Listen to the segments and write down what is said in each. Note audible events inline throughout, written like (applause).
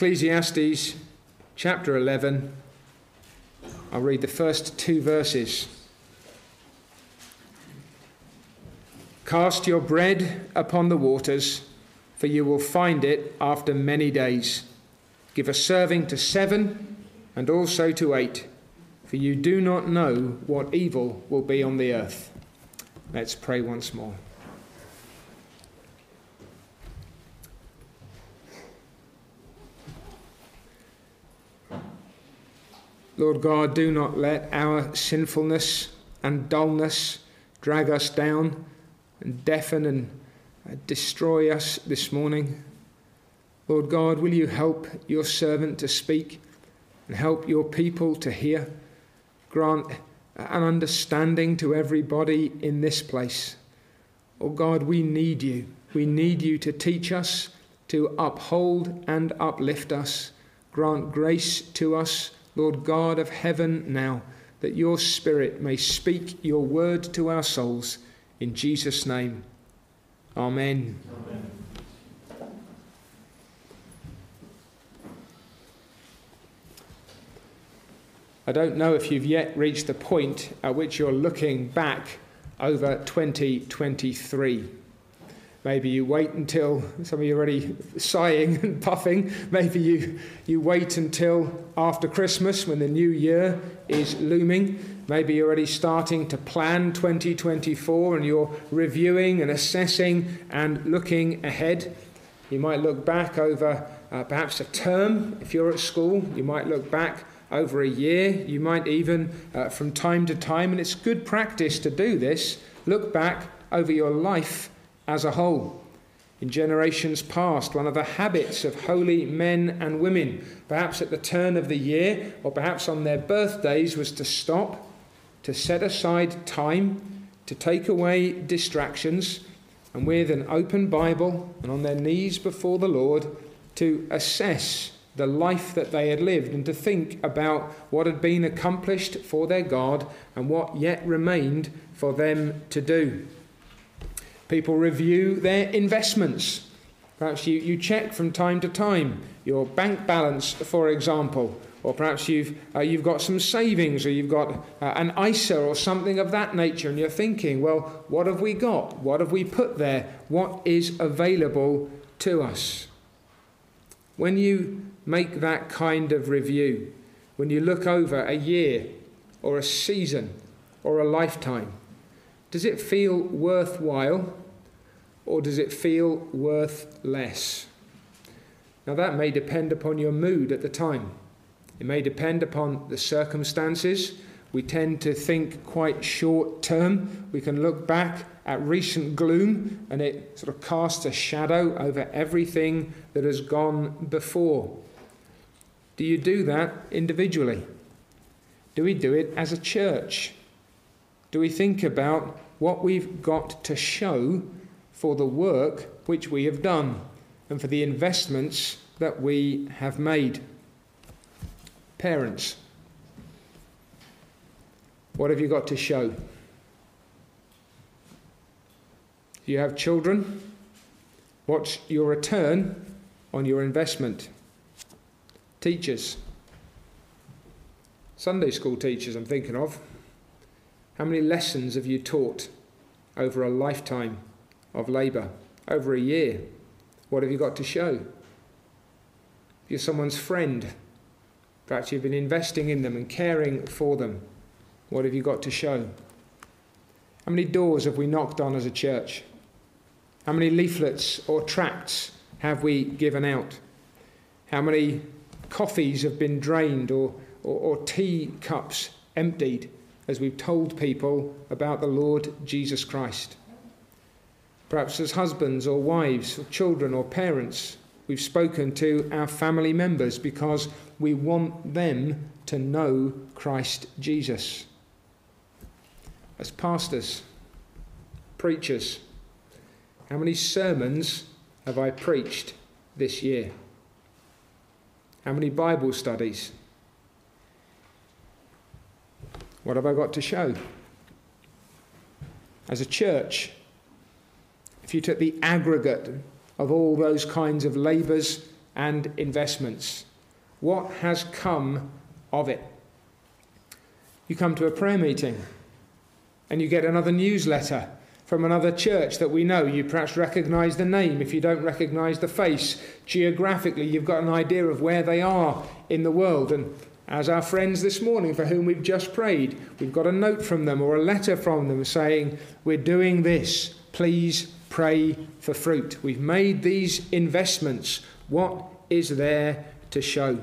Ecclesiastes chapter 11. I'll read the first two verses. Cast your bread upon the waters, for you will find it after many days. Give a serving to seven and also to eight, for you do not know what evil will be on the earth. Let's pray once more. Lord God, do not let our sinfulness and dullness drag us down and deafen and uh, destroy us this morning. Lord God, will you help your servant to speak and help your people to hear? Grant an understanding to everybody in this place. Oh God, we need you. We need you to teach us, to uphold and uplift us. Grant grace to us Lord God of heaven, now that your Spirit may speak your word to our souls. In Jesus' name, Amen. Amen. I don't know if you've yet reached the point at which you're looking back over 2023. Maybe you wait until some of you are already sighing and puffing. Maybe you, you wait until after Christmas when the new year is looming. Maybe you're already starting to plan 2024 and you're reviewing and assessing and looking ahead. You might look back over uh, perhaps a term if you're at school. You might look back over a year. You might even, uh, from time to time, and it's good practice to do this, look back over your life as a whole. In generations past, one of the habits of holy men and women, perhaps at the turn of the year or perhaps on their birthdays, was to stop, to set aside time, to take away distractions, and with an open Bible and on their knees before the Lord, to assess the life that they had lived and to think about what had been accomplished for their God and what yet remained for them to do. People review their investments. Perhaps you, you check from time to time your bank balance, for example, or perhaps you've, uh, you've got some savings or you've got uh, an ISA or something of that nature, and you're thinking, well, what have we got? What have we put there? What is available to us? When you make that kind of review, when you look over a year or a season or a lifetime, does it feel worthwhile or does it feel worth less? Now, that may depend upon your mood at the time. It may depend upon the circumstances. We tend to think quite short term. We can look back at recent gloom and it sort of casts a shadow over everything that has gone before. Do you do that individually? Do we do it as a church? Do we think about what we've got to show for the work which we have done and for the investments that we have made. Parents, what have you got to show? You have children? What's your return on your investment? Teachers, Sunday school teachers, I'm thinking of. How many lessons have you taught over a lifetime? Of labour over a year. What have you got to show? If you're someone's friend, perhaps you've been investing in them and caring for them. What have you got to show? How many doors have we knocked on as a church? How many leaflets or tracts have we given out? How many coffees have been drained or, or, or tea cups emptied as we've told people about the Lord Jesus Christ? Perhaps as husbands or wives or children or parents, we've spoken to our family members because we want them to know Christ Jesus. As pastors, preachers, how many sermons have I preached this year? How many Bible studies? What have I got to show? As a church, if you took the aggregate of all those kinds of labours and investments. What has come of it? You come to a prayer meeting and you get another newsletter from another church that we know. You perhaps recognize the name if you don't recognize the face. Geographically, you've got an idea of where they are in the world. And as our friends this morning for whom we've just prayed, we've got a note from them or a letter from them saying, We're doing this. Please pray for fruit. We've made these investments. What is there to show?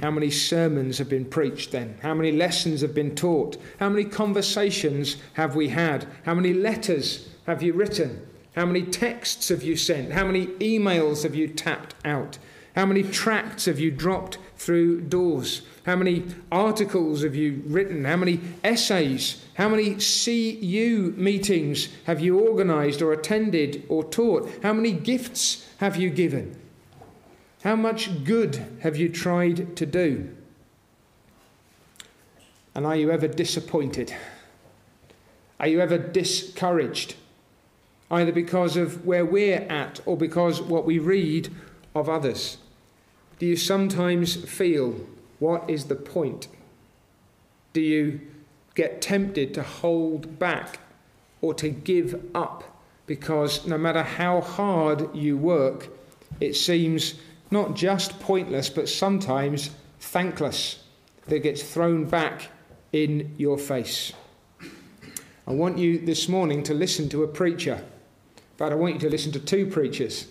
How many sermons have been preached then? How many lessons have been taught? How many conversations have we had? How many letters have you written? How many texts have you sent? How many emails have you tapped out? How many tracts have you dropped through doors? How many articles have you written? How many essays? How many CU meetings have you organised or attended or taught? How many gifts have you given? How much good have you tried to do? And are you ever disappointed? Are you ever discouraged? Either because of where we're at or because what we read of others? Do you sometimes feel, what is the point? Do you get tempted to hold back or to give up because no matter how hard you work, it seems not just pointless, but sometimes thankless, that gets thrown back in your face. I want you this morning to listen to a preacher, but I want you to listen to two preachers.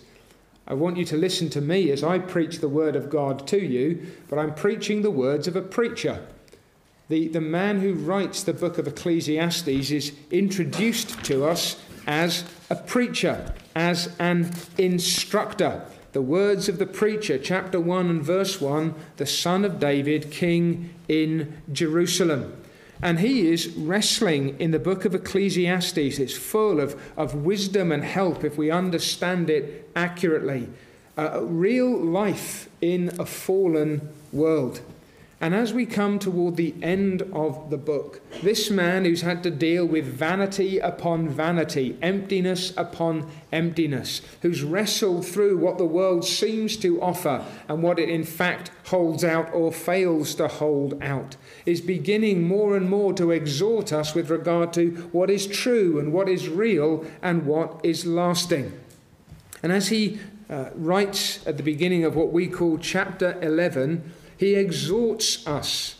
I want you to listen to me as I preach the word of God to you, but I'm preaching the words of a preacher. The, the man who writes the book of Ecclesiastes is introduced to us as a preacher, as an instructor the words of the preacher, chapter 1 and verse 1, the son of David, king in Jerusalem. And he is wrestling in the book of Ecclesiastes. It's full of, of wisdom and help if we understand it accurately. Uh, real life in a fallen world. And as we come toward the end of the book, this man who's had to deal with vanity upon vanity, emptiness upon emptiness, who's wrestled through what the world seems to offer and what it in fact holds out or fails to hold out, is beginning more and more to exhort us with regard to what is true and what is real and what is lasting. And as he uh, writes at the beginning of what we call chapter 11, he exhorts us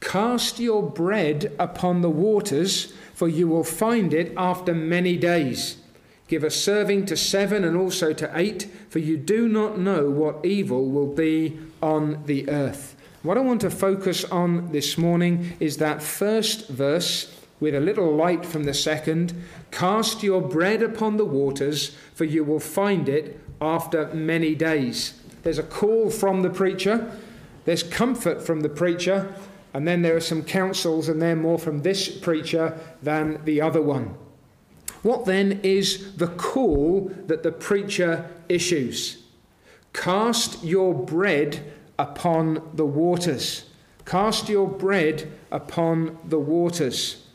Cast your bread upon the waters, for you will find it after many days. Give a serving to seven and also to eight, for you do not know what evil will be on the earth. What I want to focus on this morning is that first verse with a little light from the second Cast your bread upon the waters, for you will find it after many days. There's a call from the preacher there's comfort from the preacher, and then there are some counsels, and they're more from this preacher than the other one. What then is the call that the preacher issues? Cast your bread upon the waters. Cast your bread upon the waters.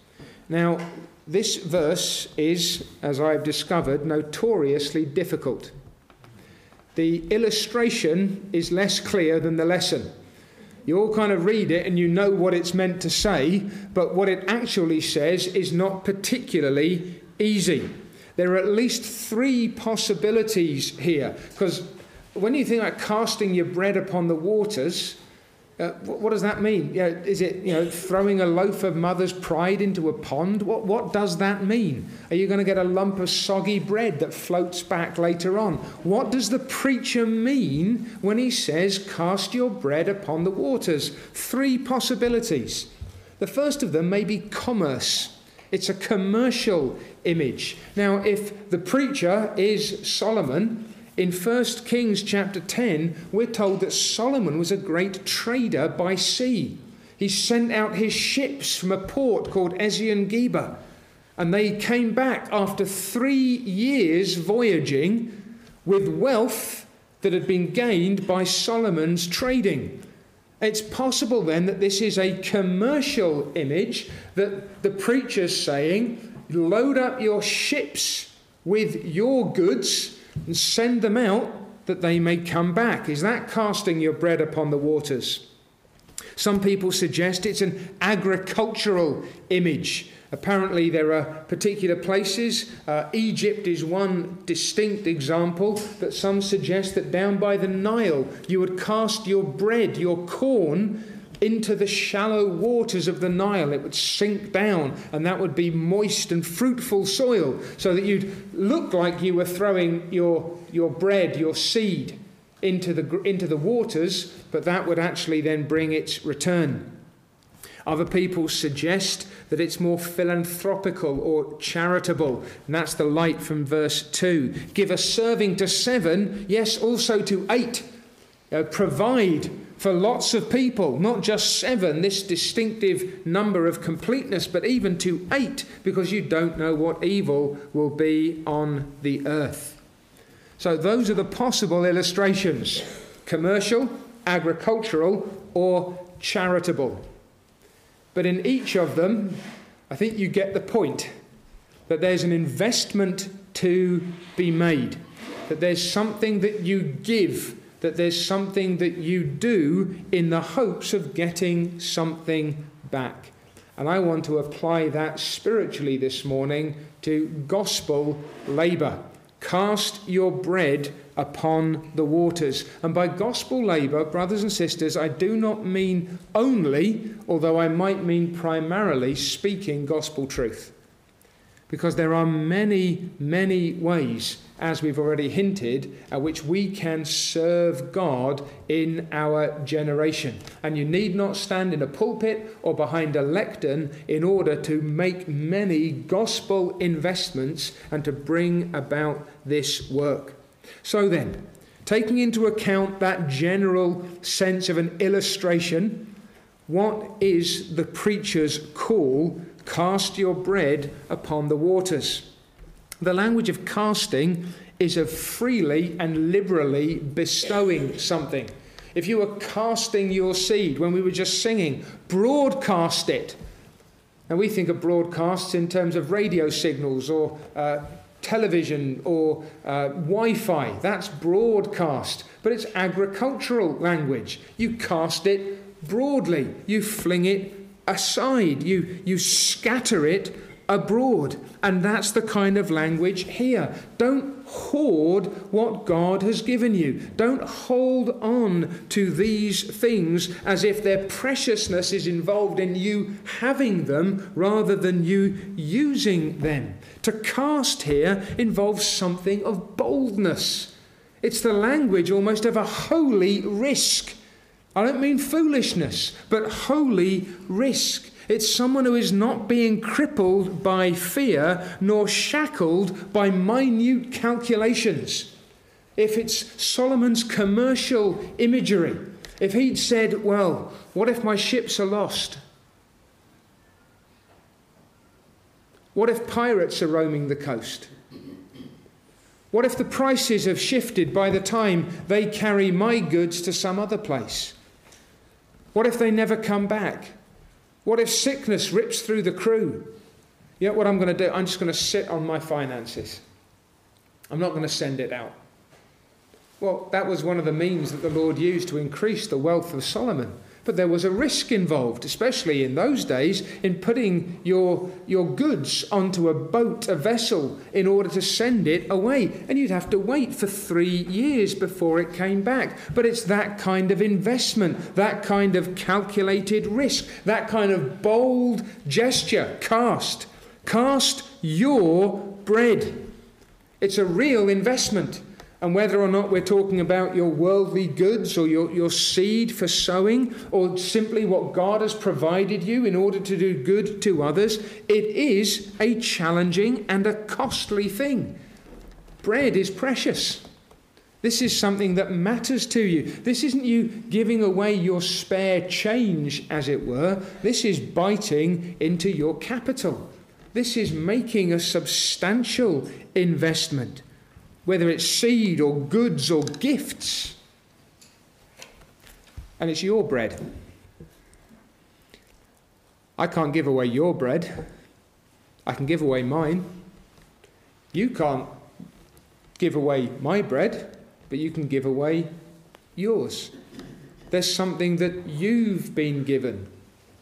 Now, this verse is, as I've discovered, notoriously difficult. The illustration is less clear than the lesson. You all kind of read it and you know what it's meant to say, but what it actually says is not particularly easy. There are at least three possibilities here, because when you think about casting your bread upon the waters, uh, what, does that mean? You know, is it you know throwing a loaf of mother's pride into a pond? What what does that mean? Are you going to get a lump of soggy bread that floats back later on? What does the preacher mean when he says, "Cast your bread upon the waters"? Three possibilities. The first of them may be commerce. It's a commercial image. Now, if the preacher is Solomon, in 1 Kings chapter 10, we're told that Solomon was a great trader by sea. He sent out his ships from a port called Ezion Geber, and they came back after three years voyaging with wealth that had been gained by Solomon's trading. It's possible then that this is a commercial image that the preacher's saying, load up your ships with your goods and send them out that they may come back. Is that casting your bread upon the waters? Some people suggest it's an agricultural image. Apparently, there are particular places. Uh, Egypt is one distinct example that some suggest that down by the Nile you would cast your bread, your corn, into the shallow waters of the Nile. It would sink down, and that would be moist and fruitful soil, so that you'd look like you were throwing your, your bread, your seed, into the, into the waters, but that would actually then bring its return. Other people suggest that it's more philanthropical or charitable, and that's the light from verse 2. Give a serving to seven, yes, also to eight. Uh, provide for lots of people, not just seven, this distinctive number of completeness, but even to eight, because you don't know what evil will be on the earth. So, those are the possible illustrations commercial, agricultural, or charitable. But in each of them, I think you get the point that there's an investment to be made, that there's something that you give that there's something that you do in the hopes of getting something back. And I want to apply that spiritually this morning to gospel labour. Cast your bread upon the waters. And by gospel labour, brothers and sisters, I do not mean only, although I might mean primarily, speaking gospel truth. Because there are many, many ways as we've already hinted, at which we can serve God in our generation. And you need not stand in a pulpit or behind a lectern in order to make many gospel investments and to bring about this work. So then, taking into account that general sense of an illustration, what is the preacher's call? Cast your bread upon the waters. The language of casting is of freely and liberally bestowing something. If you were casting your seed when we were just singing, broadcast it. And we think of broadcasts in terms of radio signals or uh, television or uh, Wi Fi. That's broadcast. But it's agricultural language. You cast it broadly, you fling it aside, you, you scatter it abroad. And that's the kind of language here. Don't hoard what God has given you. Don't hold on to these things as if their preciousness is involved in you having them rather than you using them. To cast here involves something of boldness. It's the language almost of a holy risk. I don't mean foolishness, but holy risk. It's someone who is not being crippled by fear nor shackled by minute calculations. If it's Solomon's commercial imagery, if he'd said, Well, what if my ships are lost? What if pirates are roaming the coast? What if the prices have shifted by the time they carry my goods to some other place? What if they never come back? What if sickness rips through the crew? Know what I'm going to do? I'm just going to sit on my finances. I'm not going to send it out. Well, that was one of the means that the Lord used to increase the wealth of Solomon. But there was a risk involved, especially in those days, in putting your, your goods onto a boat, a vessel, in order to send it away. And you'd have to wait for three years before it came back. But it's that kind of investment, that kind of calculated risk, that kind of bold gesture. Cast. Cast your bread. It's a real investment. And whether or not we're talking about your worldly goods or your, your seed for sowing or simply what God has provided you in order to do good to others, it is a challenging and a costly thing. Bread is precious. This is something that matters to you. This isn't you giving away your spare change, as it were. This is biting into your capital. This is making a substantial investment whether it's seed or goods or gifts. And it's your bread. I can't give away your bread. I can give away mine. You can't give away my bread. but you can give away yours. There's something that you've been given,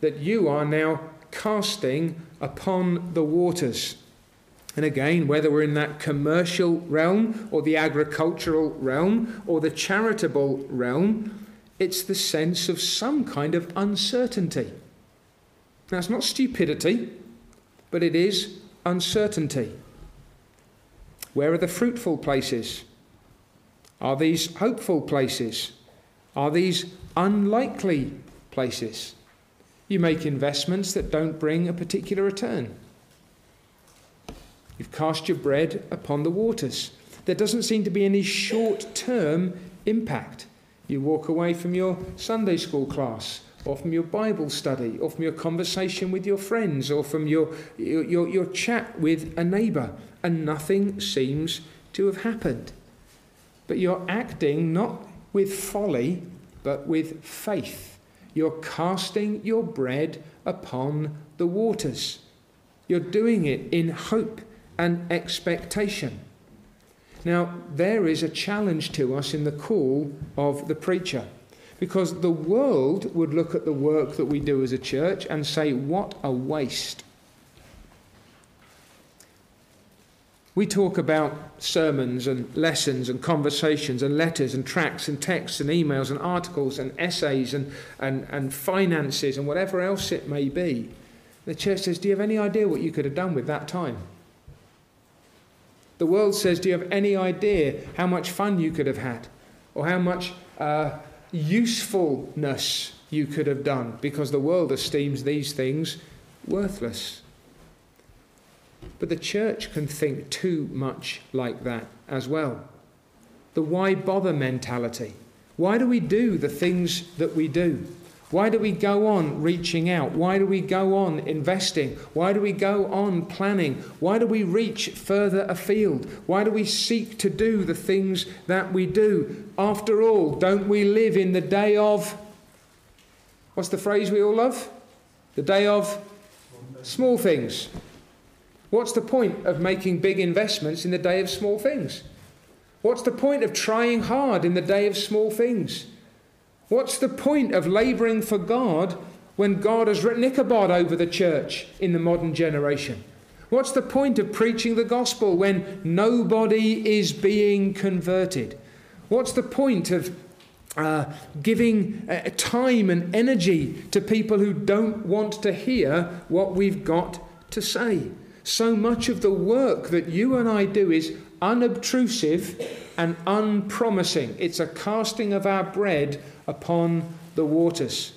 that you are now casting upon the waters. And again, whether we're in that commercial realm or the agricultural realm or the charitable realm, it's the sense of some kind of uncertainty. Now, it's not stupidity, but it is uncertainty. Where are the fruitful places? Are these hopeful places? Are these unlikely places? You make investments that don't bring a particular return. You've cast your bread upon the waters. There doesn't seem to be any short term impact. You walk away from your Sunday school class, or from your Bible study, or from your conversation with your friends, or from your, your, your, your chat with a neighbour, and nothing seems to have happened. But you're acting not with folly, but with faith. You're casting your bread upon the waters. You're doing it in hope and expectation. Now, there is a challenge to us in the call of the preacher because the world would look at the work that we do as a church and say, What a waste. We talk about sermons and lessons and conversations and letters and tracts and texts and emails and articles and essays and, and, and finances and whatever else it may be. The church says, Do you have any idea what you could have done with that time? The world says, Do you have any idea how much fun you could have had? Or how much uh, usefulness you could have done? Because the world esteems these things worthless. But the church can think too much like that as well. The why bother mentality. Why do we do the things that we do? Why do we go on reaching out? Why do we go on investing? Why do we go on planning? Why do we reach further afield? Why do we seek to do the things that we do? After all, don't we live in the day of. What's the phrase we all love? The day of small things. What's the point of making big investments in the day of small things? What's the point of trying hard in the day of small things? What's the point of labouring for God when God has written Ichabod over the church in the modern generation? What's the point of preaching the gospel when nobody is being converted? What's the point of uh, giving uh, time and energy to people who don't want to hear what we've got to say? So much of the work that you and I do is unobtrusive and unpromising. It's a casting of our bread upon the waters.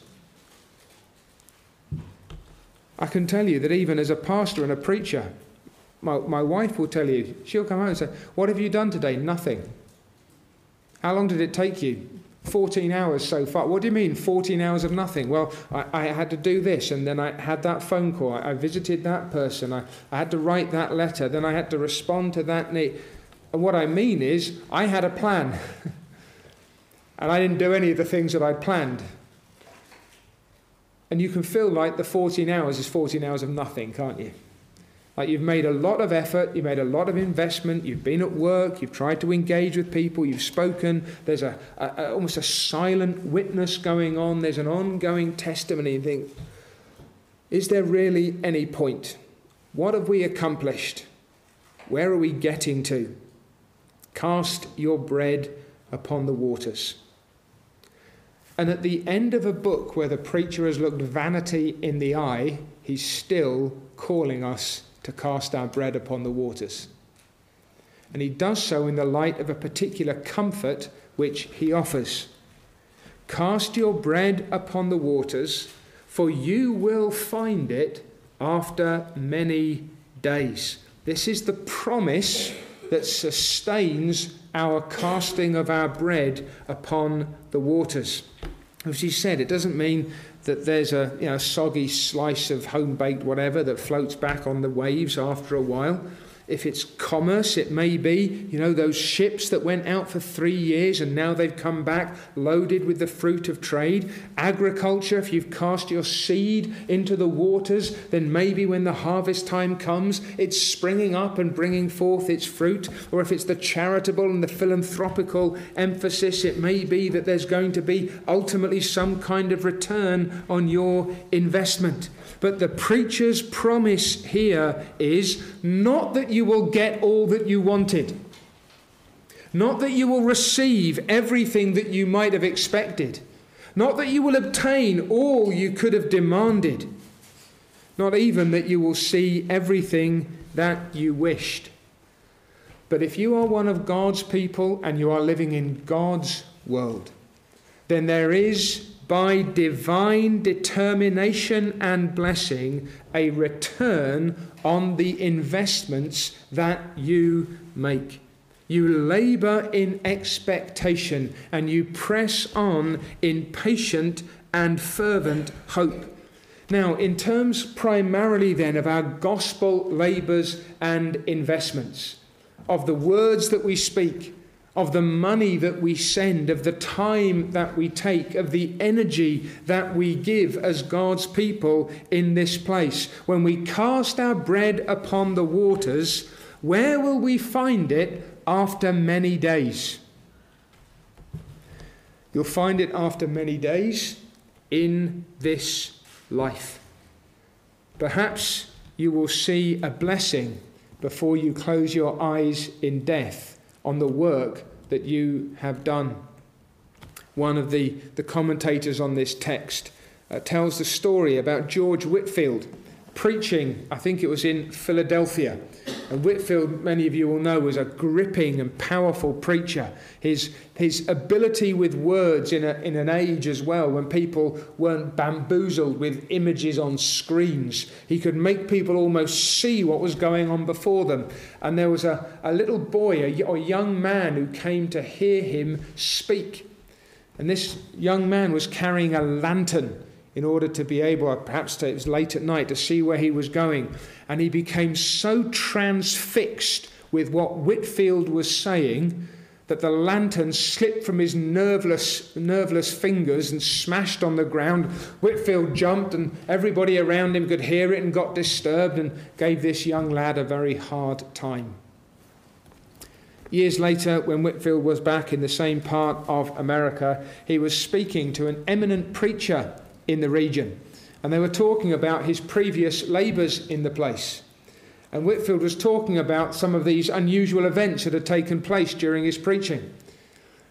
I can tell you that even as a pastor and a preacher, my, my wife will tell you, she'll come home and say, What have you done today? Nothing. How long did it take you? 14 hours so far. What do you mean, 14 hours of nothing? Well, I, I had to do this, and then I had that phone call. I, I visited that person. I, I had to write that letter. Then I had to respond to that need. And what I mean is, I had a plan. (laughs) and I didn't do any of the things that I'd planned. And you can feel like the 14 hours is 14 hours of nothing, can't you? Like you've made a lot of effort, you've made a lot of investment, you've been at work, you've tried to engage with people, you've spoken. There's a, a, a almost a silent witness going on. There's an ongoing testimony. You think, is there really any point? What have we accomplished? Where are we getting to? Cast your bread upon the waters. And at the end of a book where the preacher has looked vanity in the eye, he's still calling us to cast our bread upon the waters. And he does so in the light of a particular comfort which he offers. Cast your bread upon the waters, for you will find it after many days. This is the promise that sustains our casting of our bread upon the waters. As he said, it doesn't mean that there's a you know, soggy slice of home baked whatever that floats back on the waves after a while. If it's commerce, it may be, you know, those ships that went out for three years and now they've come back loaded with the fruit of trade. Agriculture, if you've cast your seed into the waters, then maybe when the harvest time comes, it's springing up and bringing forth its fruit. Or if it's the charitable and the philanthropical emphasis, it may be that there's going to be ultimately some kind of return on your investment. But the preacher's promise here is not that you will get all that you wanted, not that you will receive everything that you might have expected, not that you will obtain all you could have demanded, not even that you will see everything that you wished. But if you are one of God's people and you are living in God's world, then there is by divine determination and blessing, a return on the investments that you make. You labor in expectation and you press on in patient and fervent hope. Now, in terms primarily then of our gospel labors and investments, of the words that we speak, of the money that we send, of the time that we take, of the energy that we give as God's people in this place. When we cast our bread upon the waters, where will we find it after many days? You'll find it after many days in this life. Perhaps you will see a blessing before you close your eyes in death on the work that you have done. One of the, the commentators on this text uh, tells the story about George Whitefield preaching, I think it was in Philadelphia. And Whitefield, many of you will know, was a gripping and powerful preacher. His, his ability with words in, a, in an age as well when people weren't bamboozled with images on screens, he could make people almost see what was going on before them. And there was a, a little boy, a, a young man, who came to hear him speak. And this young man was carrying a lantern in order to be able, uh, perhaps to, it was late at night, to see where he was going. And he became so transfixed with what Whitefield was saying that the lantern slipped from his nerveless, nerveless fingers and smashed on the ground. Whitefield jumped, and everybody around him could hear it and got disturbed and gave this young lad a very hard time. Years later, when Whitefield was back in the same part of America, he was speaking to an eminent preacher in the region. And they were talking about his previous labours in the place. And Whitefield was talking about some of these unusual events that had taken place during his preaching.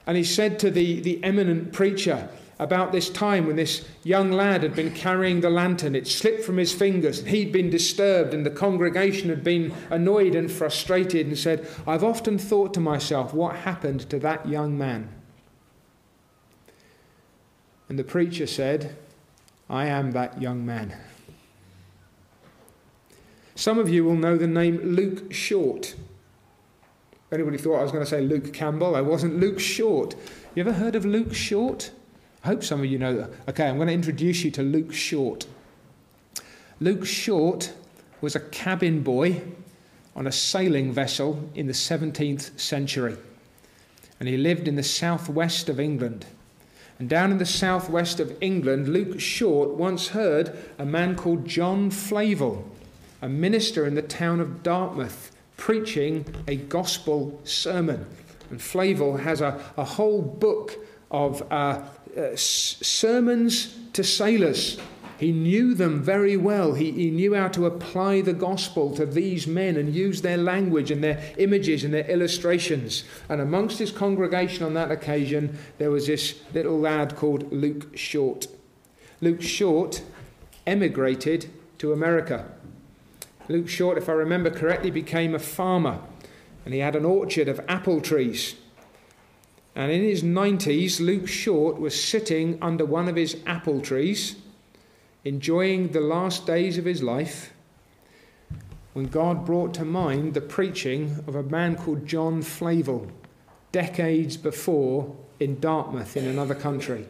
And he said to the, the eminent preacher about this time when this young lad had been carrying the lantern, it slipped from his fingers, and he'd been disturbed, and the congregation had been annoyed and frustrated, and said, I've often thought to myself, what happened to that young man? And the preacher said, I am that young man. Some of you will know the name Luke Short. Anybody thought I was going to say Luke Campbell? I wasn't Luke Short. You ever heard of Luke Short? I hope some of you know that. Okay, I'm going to introduce you to Luke Short. Luke Short was a cabin boy on a sailing vessel in the 17th century, and he lived in the southwest of England. And down in the southwest of England, Luke Short once heard a man called John Flavel, a minister in the town of Dartmouth, preaching a gospel sermon. And Flavel has a, a whole book of uh, uh, sermons to sailors he knew them very well. He, he knew how to apply the gospel to these men and use their language and their images and their illustrations. And amongst his congregation on that occasion, there was this little lad called Luke Short. Luke Short emigrated to America. Luke Short, if I remember correctly, became a farmer and he had an orchard of apple trees. And in his 90s, Luke Short was sitting under one of his apple trees enjoying the last days of his life, when God brought to mind the preaching of a man called John Flavel decades before in Dartmouth in another country.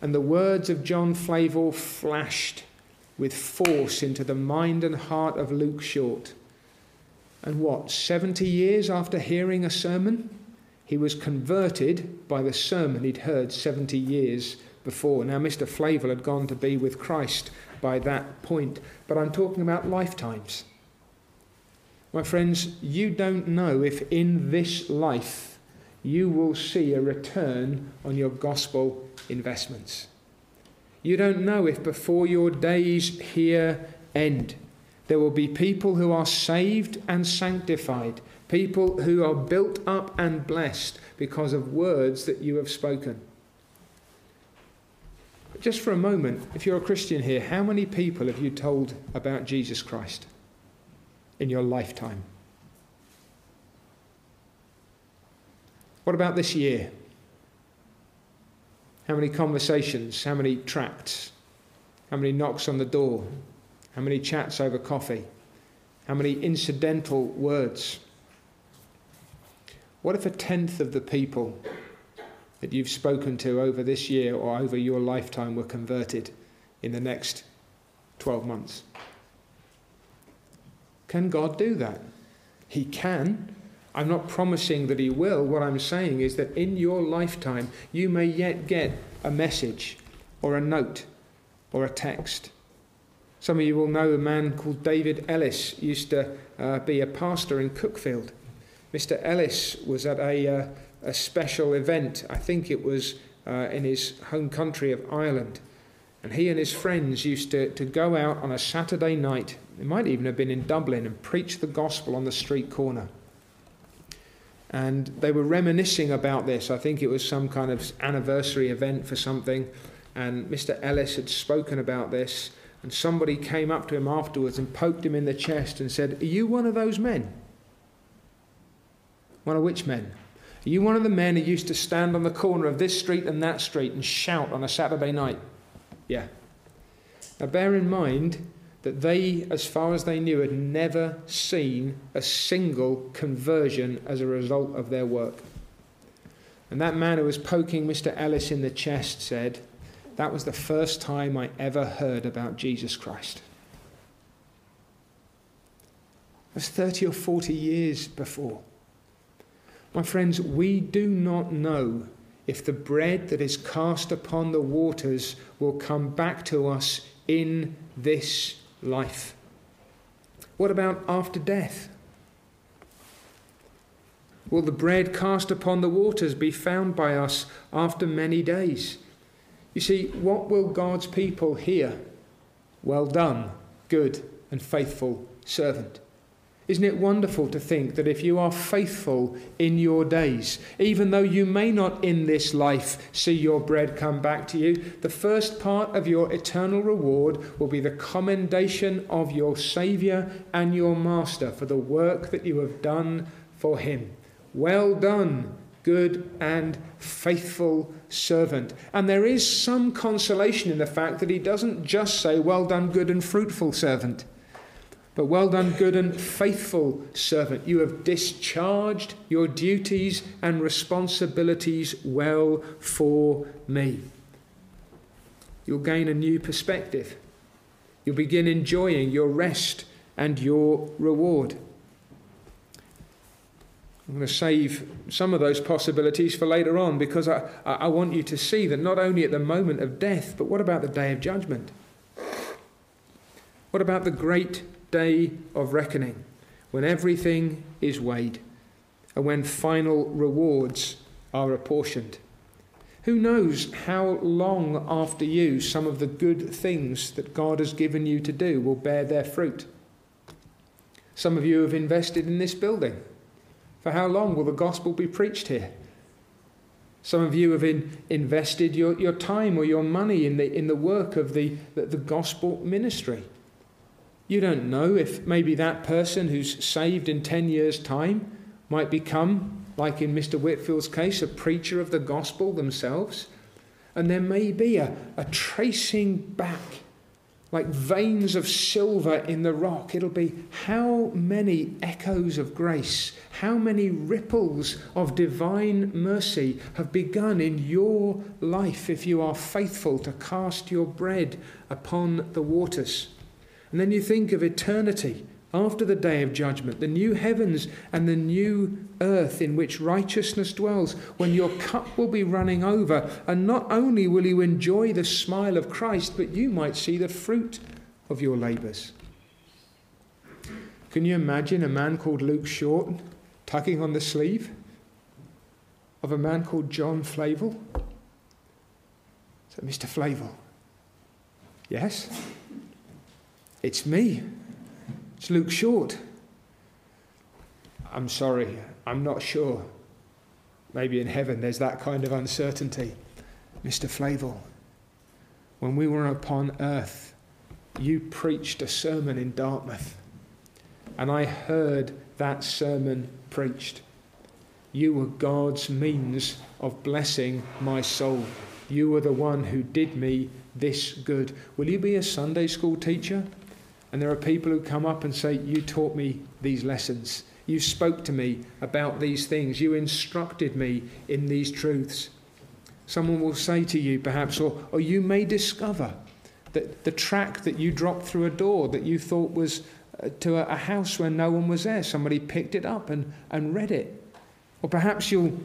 And the words of John Flavel flashed with force into the mind and heart of Luke Short. And what, 70 years after hearing a sermon? He was converted by the sermon he'd heard 70 years before. Now, Mr. Flavel had gone to be with Christ by that point, but I'm talking about lifetimes. My friends, you don't know if in this life you will see a return on your gospel investments. You don't know if before your days here end, there will be people who are saved and sanctified, people who are built up and blessed because of words that you have spoken. Just for a moment, if you're a Christian here, how many people have you told about Jesus Christ in your lifetime? What about this year? How many conversations? How many tracts? How many knocks on the door? How many chats over coffee? How many incidental words? What if a tenth of the people that you've spoken to over this year or over your lifetime were converted in the next 12 months? Can God do that? He can. I'm not promising that He will. What I'm saying is that in your lifetime, you may yet get a message or a note or a text. Some of you will know a man called David Ellis, used to uh, be a pastor in Cuckfield. Mr. Ellis was at a, uh, a special event, I think it was uh, in his home country of Ireland. And he and his friends used to, to go out on a Saturday night, it might even have been in Dublin, and preach the gospel on the street corner. And they were reminiscing about this. I think it was some kind of anniversary event for something. And Mr. Ellis had spoken about this. And somebody came up to him afterwards and poked him in the chest and said, Are you one of those men? One of which men? Are you one of the men who used to stand on the corner of this street and that street and shout on a Saturday night? Yeah. Now bear in mind that they, as far as they knew, had never seen a single conversion as a result of their work. And that man who was poking Mr. Ellis in the chest said, That was the first time I ever heard about Jesus Christ. It was 30 or 40 years before. My friends, we do not know if the bread that is cast upon the waters will come back to us in this life? What about after death? Will the bread cast upon the waters be found by us after many days? You see, what will God's people hear? Well done, good and faithful servant. Isn't it wonderful to think that if you are faithful in your days, even though you may not in this life see your bread come back to you, the first part of your eternal reward will be the commendation of your Saviour and your Master for the work that you have done for Him. Well done, good and faithful servant. And there is some consolation in the fact that He doesn't just say, Well done, good and fruitful servant. But well done, good and faithful servant. You have discharged your duties and responsibilities well for me. You'll gain a new perspective. You'll begin enjoying your rest and your reward. I'm going to save some of those possibilities for later on because I, I want you to see that not only at the moment of death, but what about the day of judgment? What about the great day of reckoning, when everything is weighed and when final rewards are apportioned. Who knows how long after you some of the good things that God has given you to do will bear their fruit? Some of you have invested in this building. For how long will the gospel be preached here? Some of you have in, invested your, your time or your money in the, in the work of the, the, the gospel ministry. You don't know if maybe that person who's saved in 10 years' time might become, like in Mr. Whitefield's case, a preacher of the gospel themselves. And there may be a, a tracing back, like veins of silver in the rock. It'll be how many echoes of grace, how many ripples of divine mercy have begun in your life if you are faithful to cast your bread upon the waters. And then you think of eternity after the day of judgment, the new heavens and the new earth in which righteousness dwells, when your cup will be running over, and not only will you enjoy the smile of Christ, but you might see the fruit of your labours. Can you imagine a man called Luke Short tugging on the sleeve of a man called John Flavel? So, Mr. Flavel, yes, it's me. It's Luke Short. I'm sorry, I'm not sure. Maybe in heaven there's that kind of uncertainty. Mr. Flavel, when we were upon earth, you preached a sermon in Dartmouth, and I heard that sermon preached. You were God's means of blessing my soul. You were the one who did me this good. Will you be a Sunday school teacher? And there are people who come up and say, You taught me these lessons. You spoke to me about these things. You instructed me in these truths. Someone will say to you, perhaps, or, or you may discover that the track that you dropped through a door that you thought was uh, to a, a house where no one was there, somebody picked it up and, and read it. Or perhaps you'll,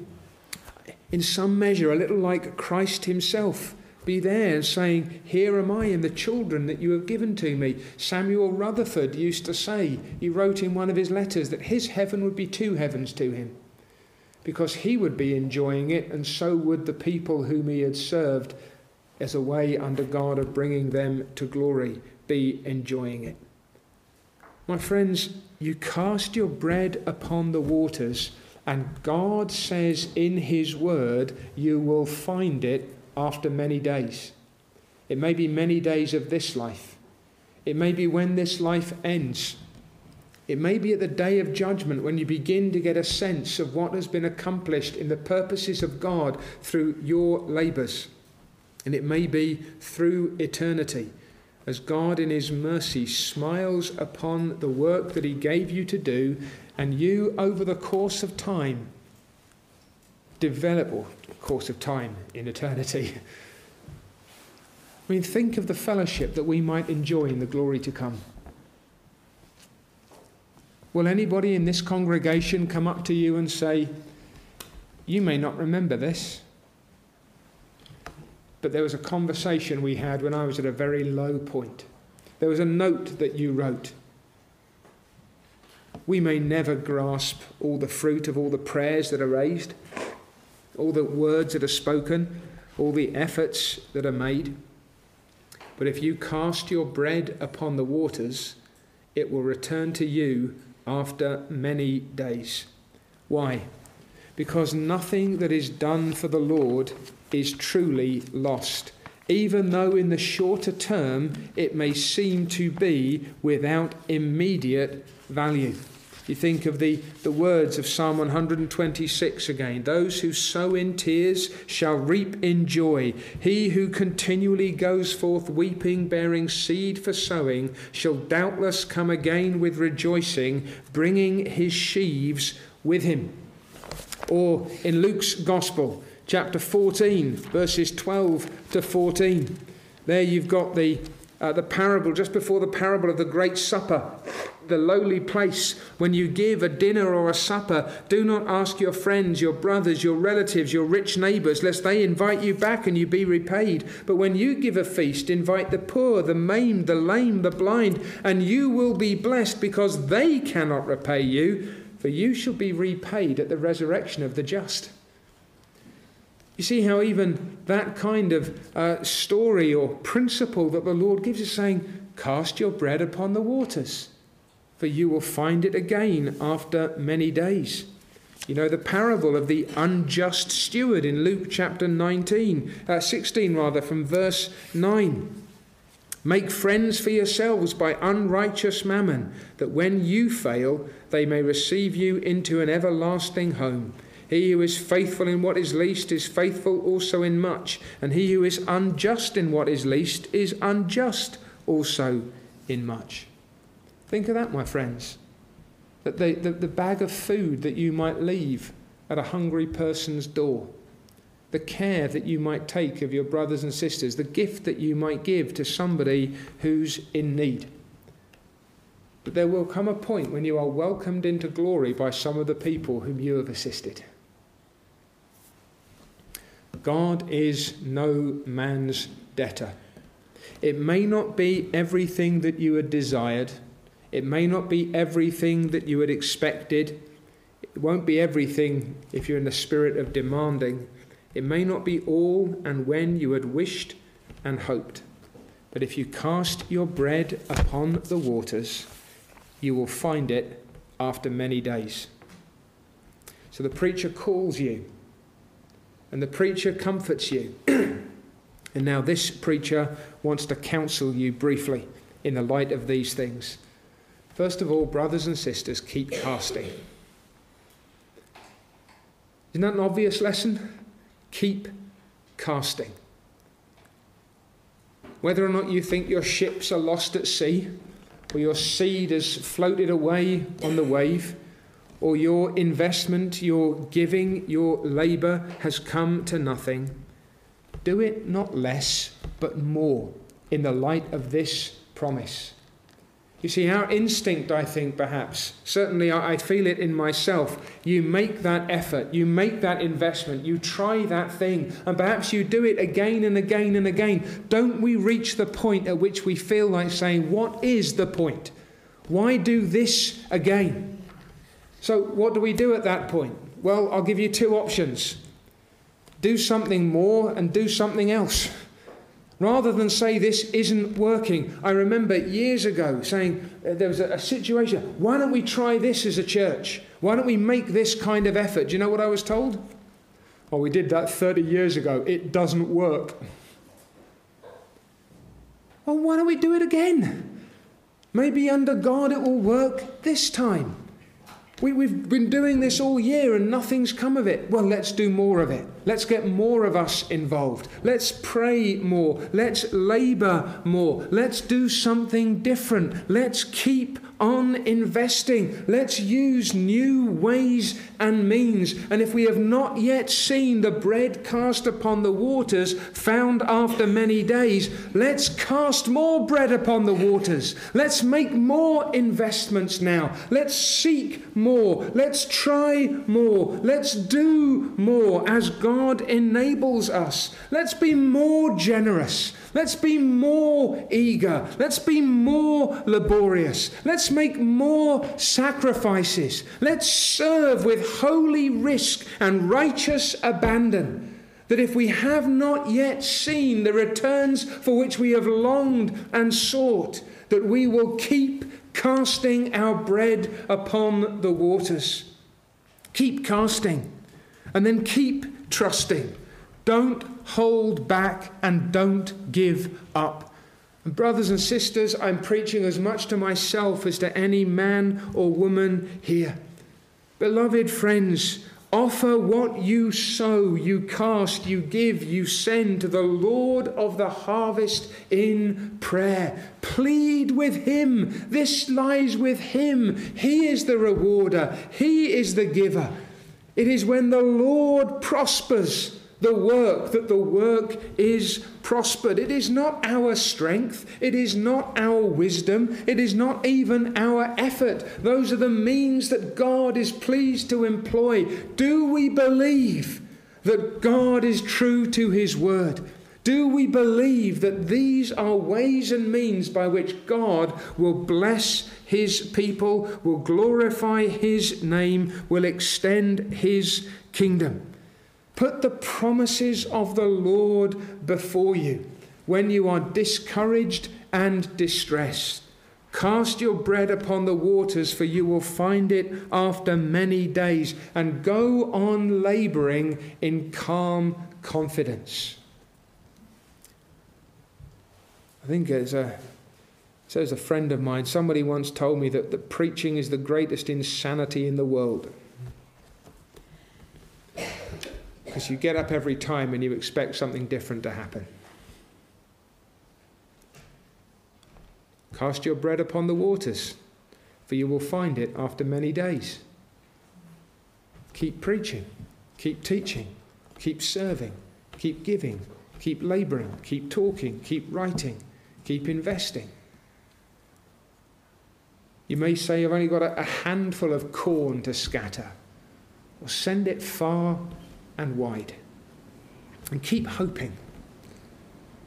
in some measure, a little like Christ Himself, be there saying, Here am I and the children that you have given to me. Samuel Rutherford used to say, he wrote in one of his letters, that his heaven would be two heavens to him because he would be enjoying it, and so would the people whom he had served as a way under God of bringing them to glory be enjoying it. My friends, you cast your bread upon the waters, and God says in His word, you will find it after many days. It may be many days of this life. It may be when this life ends. It may be at the day of judgment when you begin to get a sense of what has been accomplished in the purposes of God through your labours. And it may be through eternity as God in His mercy smiles upon the work that He gave you to do, and you, over the course of time, develop, or course of time in eternity. I mean, think of the fellowship that we might enjoy in the glory to come. Will anybody in this congregation come up to you and say, You may not remember this, but there was a conversation we had when I was at a very low point. There was a note that you wrote. We may never grasp all the fruit of all the prayers that are raised all the words that are spoken, all the efforts that are made. But if you cast your bread upon the waters, it will return to you after many days. Why? Because nothing that is done for the Lord is truly lost, even though in the shorter term it may seem to be without immediate value. You think of the, the words of Psalm 126 again Those who sow in tears shall reap in joy. He who continually goes forth weeping, bearing seed for sowing, shall doubtless come again with rejoicing, bringing his sheaves with him. Or in Luke's Gospel, chapter 14, verses 12 to 14. There you've got the, uh, the parable, just before the parable of the Great Supper the lowly place. When you give a dinner or a supper, do not ask your friends, your brothers, your relatives, your rich neighbors, lest they invite you back and you be repaid. But when you give a feast, invite the poor, the maimed, the lame, the blind, and you will be blessed because they cannot repay you, for you shall be repaid at the resurrection of the just. You see how even that kind of uh, story or principle that the Lord gives is saying, Cast your bread upon the waters for you will find it again after many days. You know the parable of the unjust steward in Luke chapter 19, uh, 16 rather, from verse 9. Make friends for yourselves by unrighteous mammon, that when you fail, they may receive you into an everlasting home. He who is faithful in what is least is faithful also in much, and he who is unjust in what is least is unjust also in much. Think of that, my friends. That the, the, the bag of food that you might leave at a hungry person's door, the care that you might take of your brothers and sisters, the gift that you might give to somebody who's in need. But there will come a point when you are welcomed into glory by some of the people whom you have assisted. God is no man's debtor. It may not be everything that you had desired, it may not be everything that you had expected, it won't be everything if you're in the spirit of demanding. It may not be all and when you had wished and hoped. But if you cast your bread upon the waters, you will find it after many days. So the preacher calls you, and the preacher comforts you. (clears throat) and now this preacher wants to counsel you briefly in the light of these things. First of all, brothers and sisters, keep casting. Isn't that an obvious lesson? Keep casting. Whether or not you think your ships are lost at sea, or your seed has floated away on the wave, or your investment, your giving, your labour has come to nothing, do it not less, but more in the light of this promise. You see, our instinct, I think, perhaps, certainly I feel it in myself. You make that effort, you make that investment, you try that thing, and perhaps you do it again and again and again. Don't we reach the point at which we feel like saying, What is the point? Why do this again? So, what do we do at that point? Well, I'll give you two options do something more and do something else. Rather than say this isn't working, I remember years ago saying uh, there was a, a, situation. Why don't we try this as a church? Why don't we make this kind of effort? Do you know what I was told? Oh, we did that 30 years ago. It doesn't work. Well, why don't we do it again? Maybe under God it will work this time. We, we've been doing this all year and nothing's come of it. Well, let's do more of it. Let's get more of us involved. Let's pray more. Let's labor more. Let's do something different. Let's keep on investing. Let's use new ways and means. And if we have not yet seen the bread cast upon the waters found after many days, let's cast more bread upon the waters. Let's make more investments now. Let's seek more. Let's try more. Let's do more as God enables us. Let's be more generous. Let's be more eager. Let's be more laborious. Let's make more sacrifices. Let's serve with holy risk and righteous abandon. That if we have not yet seen the returns for which we have longed and sought, that we will keep casting our bread upon the waters. Keep casting and then keep trusting. Don't hold back and don't give up. And brothers and sisters, I'm preaching as much to myself as to any man or woman here. Beloved friends, offer what you sow, you cast, you give, you send to the Lord of the harvest in prayer. Plead with Him. This lies with Him. He is the rewarder, He is the giver. It is when the Lord prospers the work, that the work is prospered. It is not our strength, it is not our wisdom, it is not even our effort. Those are the means that God is pleased to employ. Do we believe that God is true to his word? Do we believe that these are ways and means by which God will bless his people, will glorify his name, will extend his kingdom? Put the promises of the Lord before you when you are discouraged and distressed. Cast your bread upon the waters, for you will find it after many days, and go on laboring in calm confidence. I think as a says a friend of mine, somebody once told me that the preaching is the greatest insanity in the world. because you get up every time and you expect something different to happen. Cast your bread upon the waters, for you will find it after many days. Keep preaching, keep teaching, keep serving, keep giving, keep laboring, keep talking, keep writing, keep investing. You may say, I've only got a, a handful of corn to scatter. Well, send it far and wide. And keep hoping.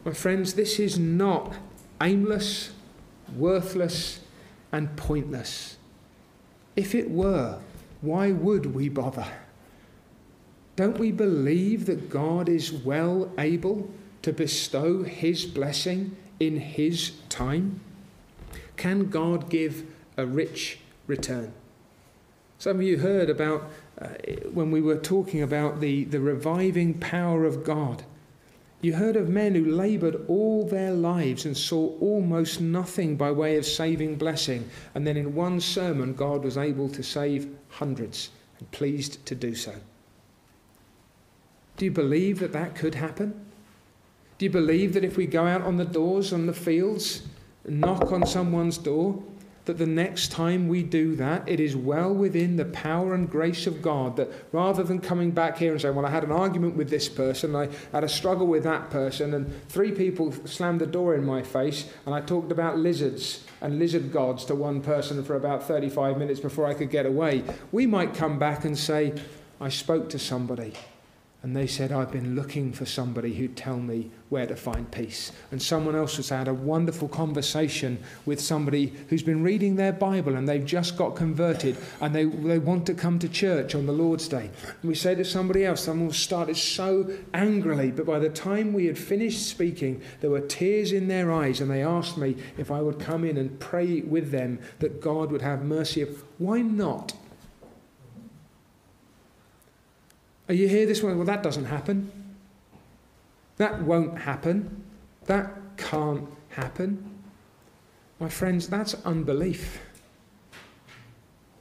My friends, this is not aimless, worthless, and pointless. If it were, why would we bother? Don't we believe that God is well able to bestow His blessing in His time? Can God give a rich return? Some of you heard about uh, when we were talking about the, the reviving power of God. You heard of men who laboured all their lives and saw almost nothing by way of saving blessing, and then in one sermon, God was able to save hundreds and pleased to do so. Do you believe that that could happen? Do you believe that if we go out on the doors, on the fields, knock on someone's door, that the next time we do that, it is well within the power and grace of God that rather than coming back here and saying, Well, I had an argument with this person, I had a struggle with that person, and three people slammed the door in my face, and I talked about lizards and lizard gods to one person for about 35 minutes before I could get away, we might come back and say, I spoke to somebody and they said, I've been looking for somebody who'd tell me where to find peace. And someone else has had a wonderful conversation with somebody who's been reading their Bible and they've just got converted and they, they want to come to church on the Lord's Day. And we say to somebody else, someone started so angrily, but by the time we had finished speaking, there were tears in their eyes and they asked me if I would come in and pray with them that God would have mercy. Why not? Are you here this morning? Well, that doesn't happen. That won't happen. That can't happen. My friends, that's unbelief.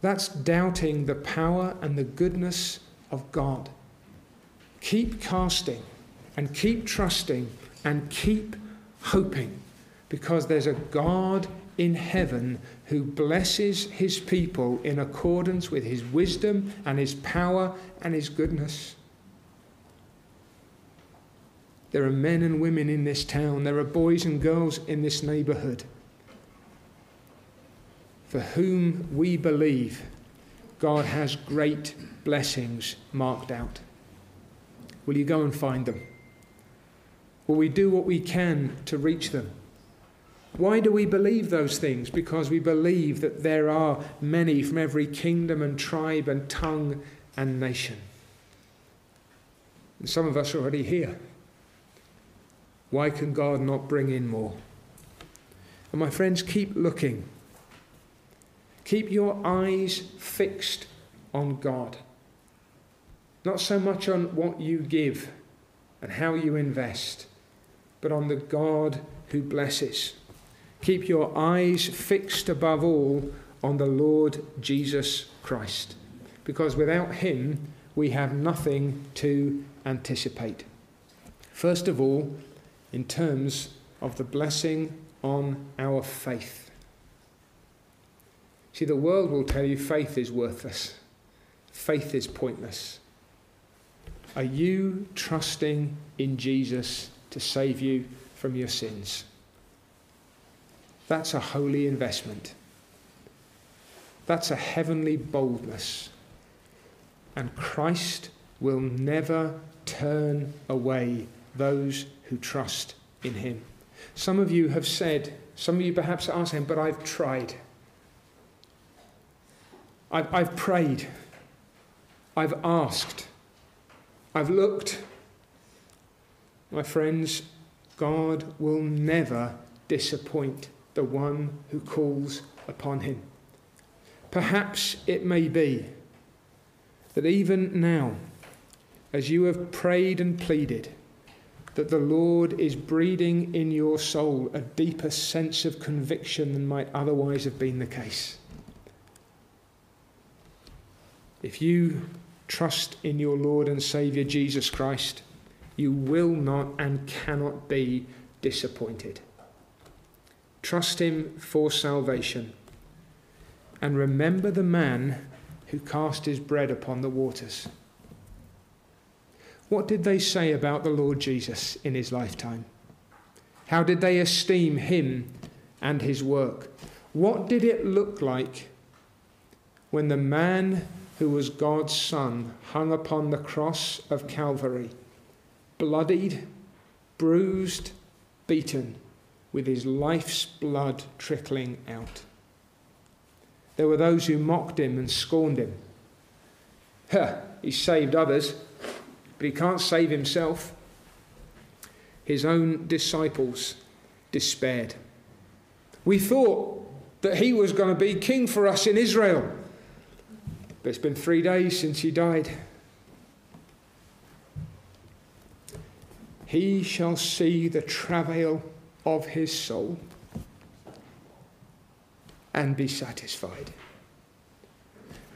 That's doubting the power and the goodness of God. Keep casting and keep trusting and keep hoping because there's a God in heaven who blesses his people in accordance with his wisdom and his power and his goodness. There are men and women in this town, there are boys and girls in this neighborhood for whom we believe God has great blessings marked out. Will you go and find them? Will we do what we can to reach them? Why do we believe those things? Because we believe that there are many from every kingdom and tribe and tongue and nation. And some of us are already here. Why can God not bring in more? And my friends, keep looking. Keep your eyes fixed on God. Not so much on what you give and how you invest, but on the God who blesses. Keep your eyes fixed above all on the Lord Jesus Christ, because without him we have nothing to anticipate. First of all, in terms of the blessing on our faith. See, the world will tell you faith is worthless, faith is pointless. Are you trusting in Jesus to save you from your sins? That's a holy investment. That's a heavenly boldness. And Christ will never turn away those who trust in him. Some of you have said, some of you perhaps are saying, but I've tried. I've, I've prayed. I've asked. I've looked. My friends, God will never disappoint the one who calls upon him. Perhaps it may be that even now, as you have prayed and pleaded, that the Lord is breeding in your soul a deeper sense of conviction than might otherwise have been the case. If you trust in your Lord and Saviour Jesus Christ, you will not and cannot be disappointed. Trust him for salvation. And remember the man who cast his bread upon the waters. What did they say about the Lord Jesus in his lifetime? How did they esteem him and his work? What did it look like when the man who was God's Son hung upon the cross of Calvary, bloodied, bruised, beaten, with his life's blood trickling out? There were those who mocked him and scorned him. Huh, he saved others, but he can't save himself. His own disciples despaired. We thought that he was going to be king for us in Israel. But it's been three days since he died. He shall see the travail of his soul and be satisfied.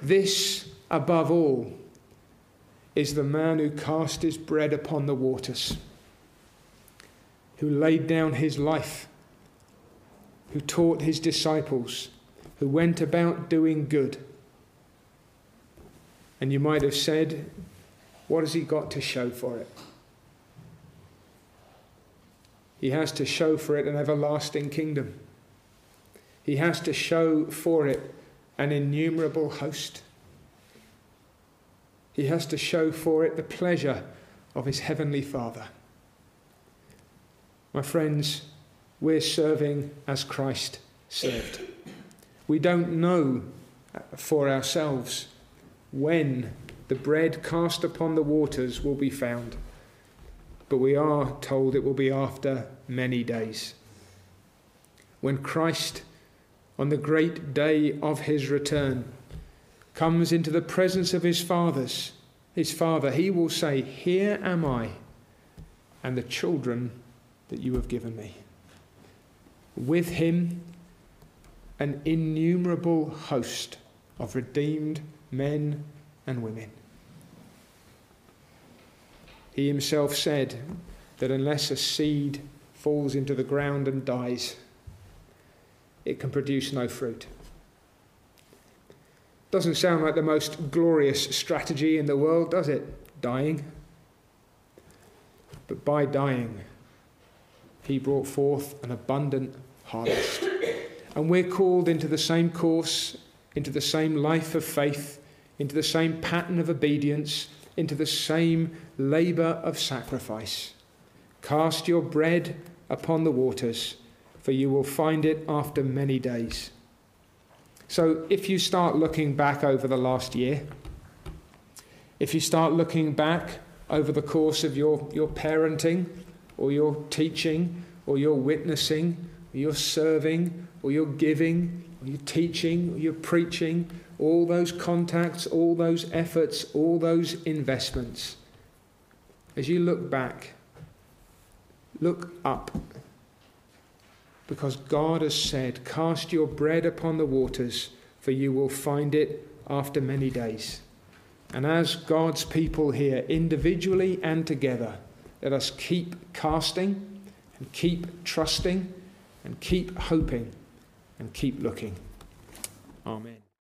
This, above all, is the man who cast his bread upon the waters, who laid down his life, who taught his disciples, who went about doing good. And you might have said, What has he got to show for it? He has to show for it an everlasting kingdom. He has to show for it an innumerable host. He has to show for it the pleasure of his heavenly Father. My friends, we're serving as Christ served. We don't know for ourselves when the bread cast upon the waters will be found, but we are told it will be after many days. When Christ on the great day of his return, comes into the presence of his fathers, his father, he will say, Here am I, and the children that you have given me. With him, an innumerable host of redeemed men and women. He himself said that unless a seed falls into the ground and dies, it can produce no fruit. Doesn't sound like the most glorious strategy in the world, does it? Dying. But by dying, he brought forth an abundant harvest. And we're called into the same course, into the same life of faith, into the same pattern of obedience, into the same labour of sacrifice. Cast your bread upon the waters for you will find it after many days. So, if you start looking back over the last year, if you start looking back over the course of your, your parenting, or your teaching, or your witnessing, or your serving, or your giving, or your teaching, or your preaching, all those contacts, all those efforts, all those investments, as you look back, look up because God has said, Cast your bread upon the waters, for you will find it after many days. And as God's people here, individually and together, let us keep casting and keep trusting and keep hoping and keep looking. Amen.